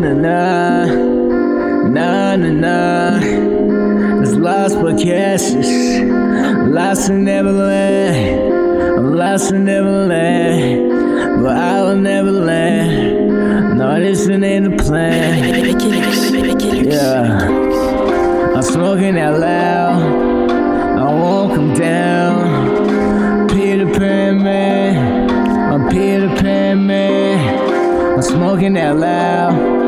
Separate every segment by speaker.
Speaker 1: na na, na na na. It's lost but Cassius, lost in Neverland. Lost in Neverland, but I will never land. No, this ain't the plan. Yeah, I'm smoking out loud. I won't come down. Peter Pan man, I'm Peter Pan man. I'm smoking out loud.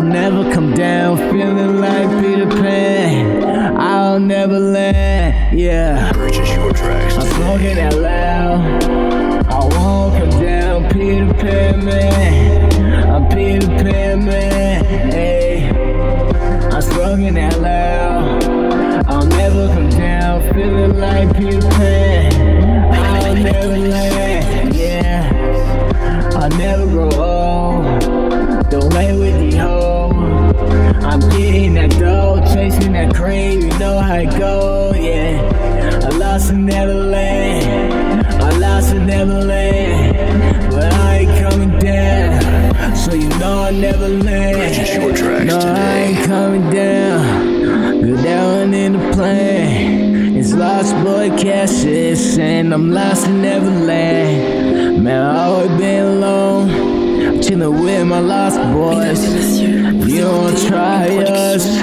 Speaker 1: I'll never come down, feeling like Peter Pan. I'll never land, yeah.
Speaker 2: Purchase your tracks
Speaker 1: I'm smoking out loud. I won't come down, Peter Pan man. I'm Peter Pan man. Hey, I'm smoking out loud. I'll never come down, feeling like Peter Pan. Chasing that cream, you know how it go, yeah. I lost in Neverland, I lost in Neverland, but I ain't coming down, so you know I never
Speaker 2: Purchase your
Speaker 1: land.
Speaker 2: tracks
Speaker 1: No, I ain't coming down, go down in the plane. It's lost boy Cassius, and I'm lost in Neverland. Man, I always been alone, chilling with my lost boys. You don't try us.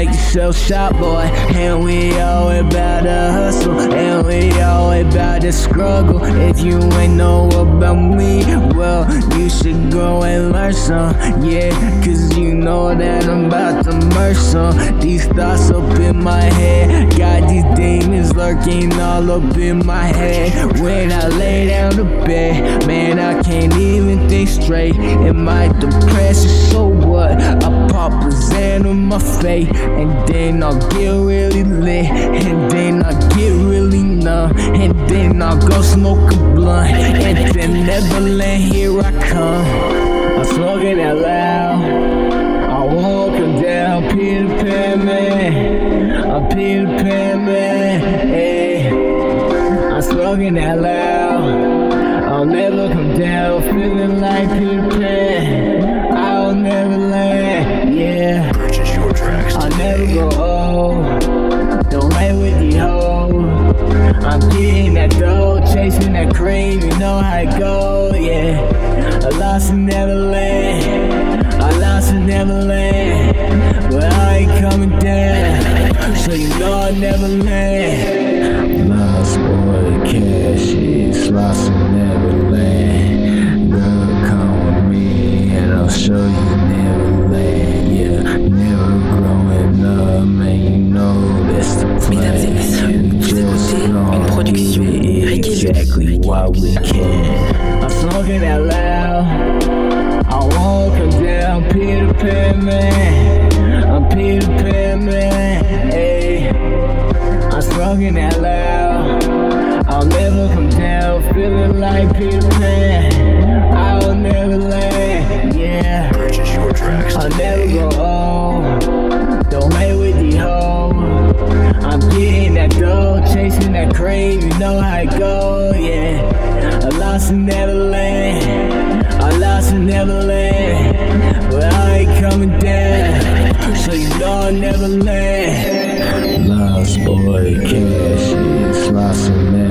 Speaker 1: Get yourself shot, boy. And we all about to hustle. And we all about to struggle. If you ain't know about me, well, you should go and learn some. Yeah, cause you know that I'm about to merge some. These thoughts up in my head. Got these demons lurking all up in my head. When I lay down to bed, man, straight. And my depression, so what? I pop a Xan on my face, and then I'll get really lit, and then I get really numb, and then I'll go smoke a blunt, and then Neverland, here I come. I'm smoking out loud. I won't down, Peter Pan man. I'm Peter Pan man. Hey, I'm smoking out loud. I'll never come down, feeling like Peter Pan. I'll never land, yeah.
Speaker 2: Purchase your tracks Today.
Speaker 1: I'll never grow old. Don't lay with the hoe. I'm getting that dough, chasing that cream, you know how it go, yeah. I lost in Neverland, I lost in Neverland, but I ain't coming down, so you know I never land. Lost boy, Cassius lost show you Neverland. Yeah, never growing up, man, you know that's the plan.
Speaker 3: Mesdames et messieurs, vous
Speaker 1: Just
Speaker 3: écoutez
Speaker 1: gonna
Speaker 3: une production
Speaker 1: give it
Speaker 3: Reggae Mix.
Speaker 1: exactly what we can. I'm smoking out loud. I won't come down, Peter Pan man. I'm Peter Pan man. Hey, I'm smoking out loud. I'll never come down, feeling like Peter Pan. I'll never land, yeah.
Speaker 2: Purchase your tracks
Speaker 1: I'll never
Speaker 2: today.
Speaker 1: grow old. Don't lay with the hoe. I'm getting that dough, chasing that cream, you know how it go, yeah. I lost in Neverland, I lost in Neverland, but I ain't coming down, so you know I never land. Lost boy, Cassius lost in Neverland.